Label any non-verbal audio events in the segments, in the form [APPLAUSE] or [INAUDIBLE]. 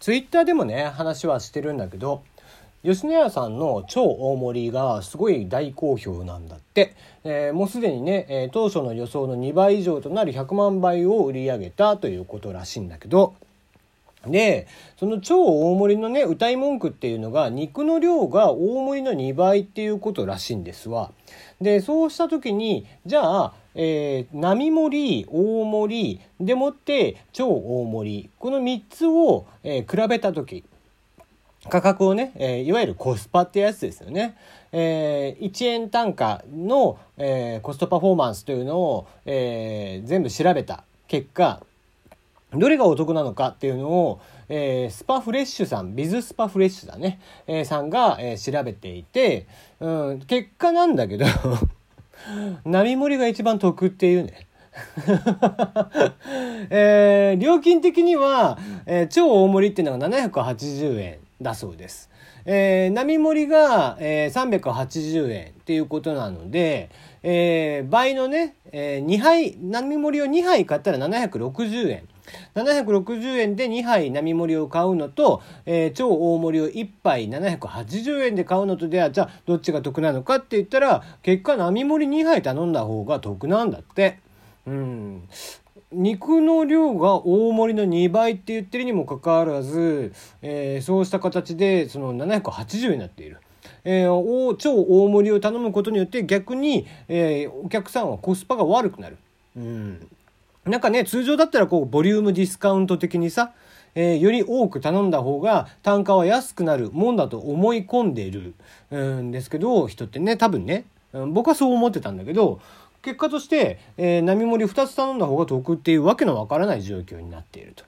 ツイッターでもね話はしてるんだけど吉野家さんの超大盛りがすごい大好評なんだって、えー、もうすでにね、えー、当初の予想の2倍以上となる100万倍を売り上げたということらしいんだけどでその超大盛りのね歌い文句っていうのが肉の量が大盛りの2倍っていうことらしいんですわ。でそうした時にじゃあえー、並盛り大盛りでもって超大盛りこの3つを、えー、比べた時価格をね、えー、いわゆるコスパってやつですよね。えー、1円単価の、えー、コストパフォーマンスというのを、え、全部調べた結果どれがお得なのかっていうのを、えー、スパフレッシュさんビズスパフレッシュだね、えー、さんが、えー、調べていて、うん、結果なんだけど並盛りが一番得っていうね。[LAUGHS] えー、料金的には、えー、超大盛りっていうのが780円だそうです。えー、並盛りが、えー、380円っていうことなので、えー、倍のね、えー、2杯、並盛りを2杯買ったら760円。760円で2杯並盛りを買うのと、えー、超大盛りを1杯780円で買うのとではじゃあどっちが得なのかって言ったら結果並盛り2杯頼んだ方が得なんだって。うん肉の量が大盛りの2倍って言ってるにもかかわらず、えー、そうした形でその780円になっている。えー、超大盛りを頼むことによって逆に、えー、お客さんはコスパが悪くなる。うんなんかね、通常だったらこう、ボリュームディスカウント的にさ、えー、より多く頼んだ方が単価は安くなるもんだと思い込んでいるんですけど、人ってね、多分ね、僕はそう思ってたんだけど、結果として、えー、並盛り2つ頼んだ方が得っていうわけのわからない状況になっていると。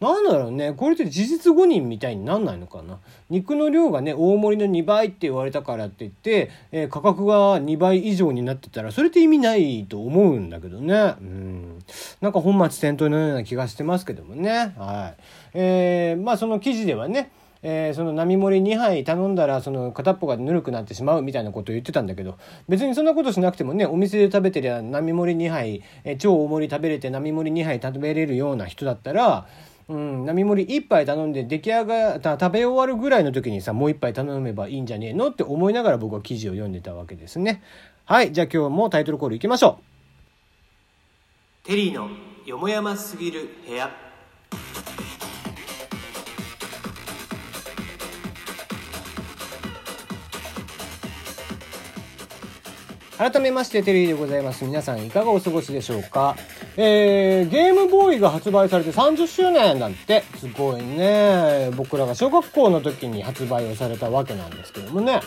なんだろうね。これって事実誤認みたいになんないのかな？肉の量がね大盛りの2倍って言われたからって言って、えー、価格が2倍以上になってたらそれって意味ないと思うんだけどね。うん。なんか本末転倒のような気がしてますけどもね。はい。えー、まあその記事ではねえー、その並盛り2杯頼んだらその片っぽがぬるくなってしまうみたいなことを言ってたんだけど別にそんなことしなくてもねお店で食べてりゃ並盛り2杯、えー、超大盛り食べれて並盛り2杯食べれるような人だったらうん、並盛り1杯頼んで出来上がった食べ終わるぐらいの時にさもう1杯頼めばいいんじゃねえのって思いながら僕は記事を読んでたわけですね。はいじゃあ今日もタイトルコールいきましょう。テリーのよもやますぎる部屋。改めましてテリーでございます皆さんいかがお過ごしでしょうか？えー、ゲームボーイが発売されて30周年なんて、すごいね。僕らが小学校の時に発売をされたわけなんですけどもね。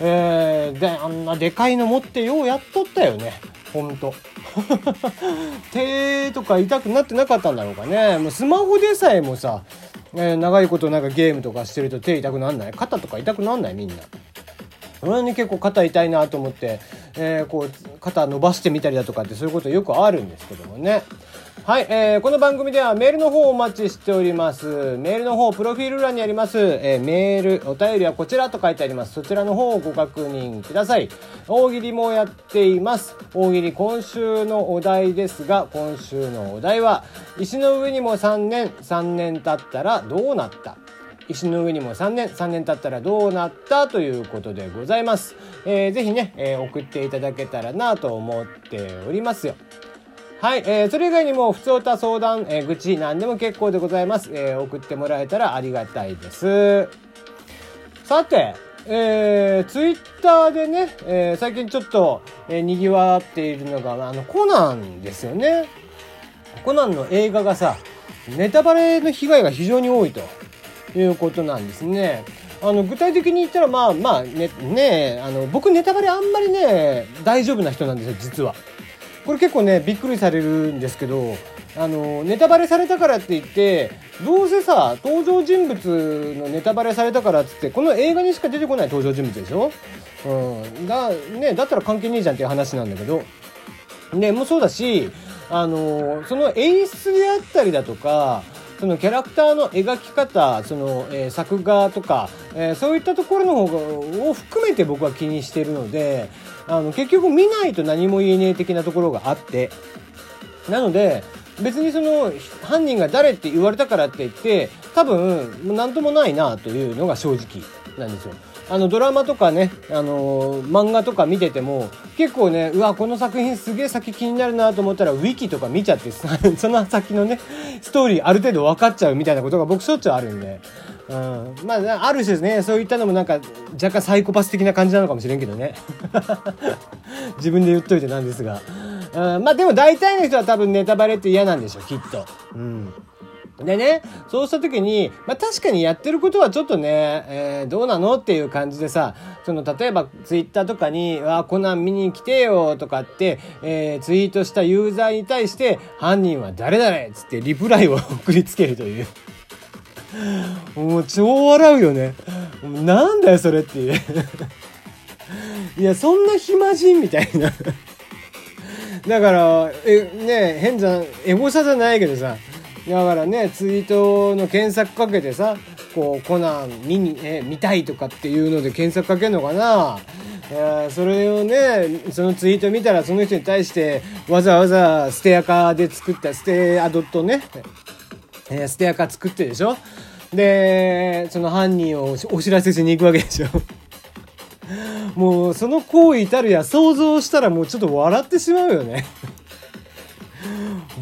えー、で、あんなでかいの持ってようやっとったよね。ほんと。[LAUGHS] 手とか痛くなってなかったんだろうかね。もうスマホでさえもさ、えー、長いことなんかゲームとかしてると手痛くなんない？肩とか痛くなんない？みんな。俺に結構肩痛いなと思って、えー、こう肩伸ばしてみたりだとかってそういうことよくあるんですけどもね。はい、えー、この番組ではメールの方をお待ちしております。メールの方プロフィール欄にあります、えー、メールお便りはこちらと書いてあります。そちらの方をご確認ください。大喜利もやっています。大喜利今週のお題ですが今週のお題は石の上にも3年3年経ったらどうなった石の上にも3年3年経ったらどうなったということでございます、えー、ぜひね、えー、送っていただけたらなと思っておりますよはい、えー、それ以外にも普通歌相談、えー、愚痴何でも結構でございます、えー、送ってもらえたらありがたいですさてえー、ツイッターでね、えー、最近ちょっと、えー、賑わっているのが、あの、コナンですよね。コナンの映画がさ、ネタバレの被害が非常に多いと。いうことなんですね。あの具体的に言ったらまあまあねねあの僕ネタバレあんまりね大丈夫な人なんですよ実は。これ結構ねびっくりされるんですけどあのネタバレされたからって言ってどうせさ登場人物のネタバレされたからっつってこの映画にしか出てこない登場人物でしょ、うん、だねだったら関係ねえじゃんっていう話なんだけどねもうそうだしあのその演出であったりだとかそのキャラクターの描き方その、えー、作画とか、えー、そういったところの方を含めて僕は気にしてるのであの結局見ないと何も言えねえ的なところがあってなので別にその犯人が誰って言われたからって言って多分何ともないなというのが正直なんですよ。あのドラマとかね、あのー、漫画とか見てても結構ねうわこの作品すげえ先気になるなと思ったらウィキとか見ちゃって [LAUGHS] その先のねストーリーある程度分かっちゃうみたいなことが僕しょっちゅうあるんで、うん、まあある種ねそういったのもなんか若干サイコパス的な感じなのかもしれんけどね。[LAUGHS] 自分で言っといてなんですが、うん、まあでも大体の人は多分ネタバレって嫌なんでしょうきっと。うん。でね、そうした時に、まあ確かにやってることはちょっとね、えー、どうなのっていう感じでさ、その、例えばツイッターとかに、わコナン見に来てよとかって、えー、ツイートしたユーザーに対して、犯人は誰だれつってリプライを送りつけるという。もう超笑うよね。なんだよそれっていう。いや、そんな暇人みたいな。だから、え、ね変じゃん、エゴサじゃないけどさ、だからねツイートの検索かけてさこうコナン見に、え見たいとかっていうので検索かけるのかな。え、それをねそのツイート見たらその人に対してわざわざステアカで作ったステアドットね、えー、ステアカ作ってでしょ。でその犯人をお知らせしに行くわけでしょ。もうその行為たるや想像したらもうちょっと笑ってしまうよね。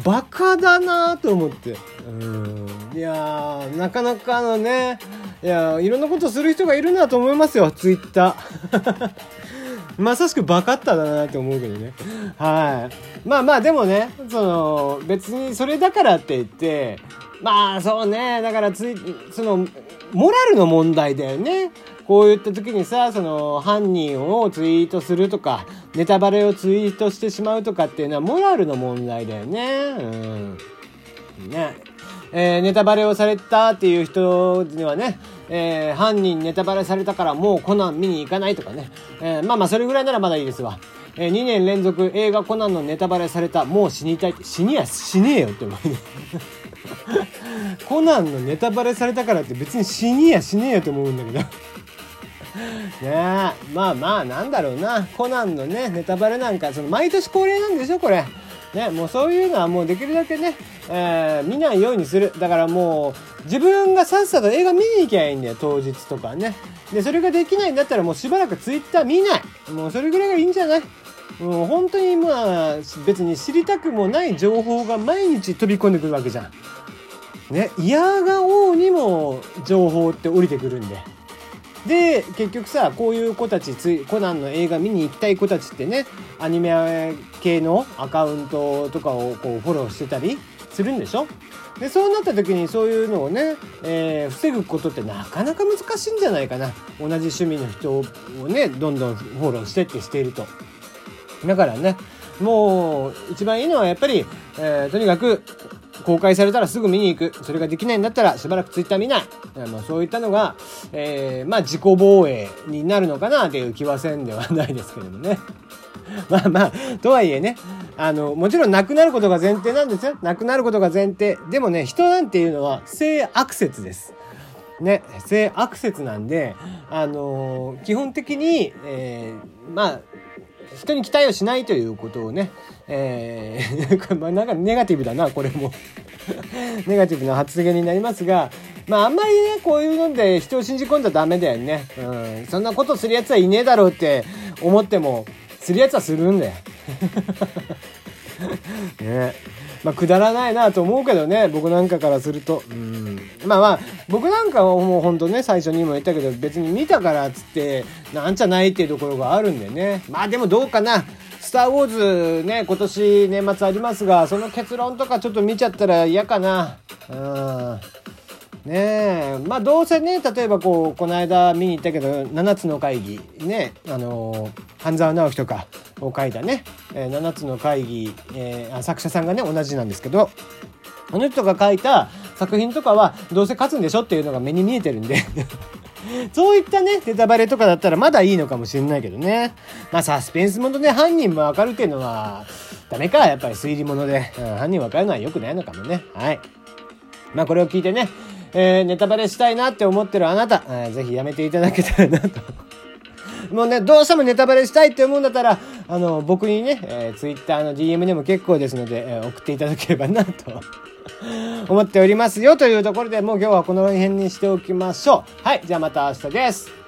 バカだなと思って。うんいやなかなかのね、いやいろんなことする人がいるなと思いますよ、ツイッター。[LAUGHS] まさしくバカっただなって思うけどね。はい。まあまあでもね、その、別にそれだからって言って、まあそうね、だからつい、その、モラルの問題だよね。こういった時にさ、その、犯人をツイートするとか、ネタバレをツイートしてしまうとかっていうのは、モラルの問題だよね。うん。ね。えー、ネタバレをされたっていう人にはね、えー、犯人ネタバレされたからもうコナン見に行かないとかね。えー、まあまあそれぐらいならまだいいですわ。えー、2年連続映画コナンのネタバレされた、もう死にたいって、死にや死ねえよって思うね [LAUGHS] コナンのネタバレされたからって別に死にや死ねえよって思うんだけど [LAUGHS] ねまあまあなんだろうな。コナンのねネタバレなんかその毎年恒例なんでしょこれ。ねもうそういうのはもうできるだけね、えー、見ないようにする。だからもう自分がさっさと映画見に行きゃいいんだよ当日とかね。でそれができないんだったらもうしばらくツイッター見ない。もうそれぐらいがいいんじゃない？もう本当にまあ別に知りたくもない情報が毎日飛び込んでくるわけじゃん。ね、嫌がおうにも情報って降りてくるんで。で結局さこういう子たちコナンの映画見に行きたい子たちってねアニメ系のアカウントとかをこうフォローしてたりするんでしょ？でそうなった時にそういうのをね、えー、防ぐことってなかなか難しいんじゃないかな同じ趣味の人をねどんどんフォローしてってしていると。だからねもう一番いいのはやっぱり、えー、とにかく公開されたらすぐ見に行く。それができないんだったらしばらくツイッター見ない。まあ、そういったのが、えー、まあ自己防衛になるのかなという気はせんではないですけどもね。[LAUGHS] まあまあ、とはいえね、あの、もちろん亡くなることが前提なんですよ。亡くなることが前提。でもね、人なんていうのは性悪説です。ね、性悪説なんで、あのー、基本的に、えー、まあ、人に期待をしないということをね、えー、[LAUGHS] まなんかネガティブだな、これも [LAUGHS] ネガティブな発言になりますが、まああんまりね、こういうので人を信じ込んじゃダメだよね。うん。そんなことする奴はいねえだろうって思っても、する奴はするんだよ。ねまあ、くだらないなと思うけどね、僕なんかからすると。うん。まあまあ、僕なんかはもうほんとね、最初にも言ったけど、別に見たからっつって、なんじゃないっていうところがあるんでね。まあでもどうかな。スター・ウォーズね、今年年末ありますが、その結論とかちょっと見ちゃったら嫌かな。うん。ねえまあどうせね例えばこうこの間見に行ったけど7つの会議ねあの半沢直樹とかを書いたね、えー、7つの会議、えー、作者さんがね同じなんですけどあの人が書いた作品とかはどうせ勝つんでしょっていうのが目に見えてるんで [LAUGHS] そういったね、ネタバレとかだったらまだいいのかもしれないけどね。まあサスペンスもので犯人もわかるっていうのは、ダメか、やっぱり推理物で。うん、犯人わかるのは良くないのかもね。はい。まあこれを聞いてね、えー、ネタバレしたいなって思ってるあなた、えー、ぜひやめていただけたらなと。[LAUGHS] もうね、どうしてもネタバレしたいって思うんだったら、あの、僕にね、えー、Twitter の DM でも結構ですので、えー、送っていただければなと [LAUGHS] 思っておりますよというところでもう今日はこの辺にしておきましょう。はい、じゃあまた明日です。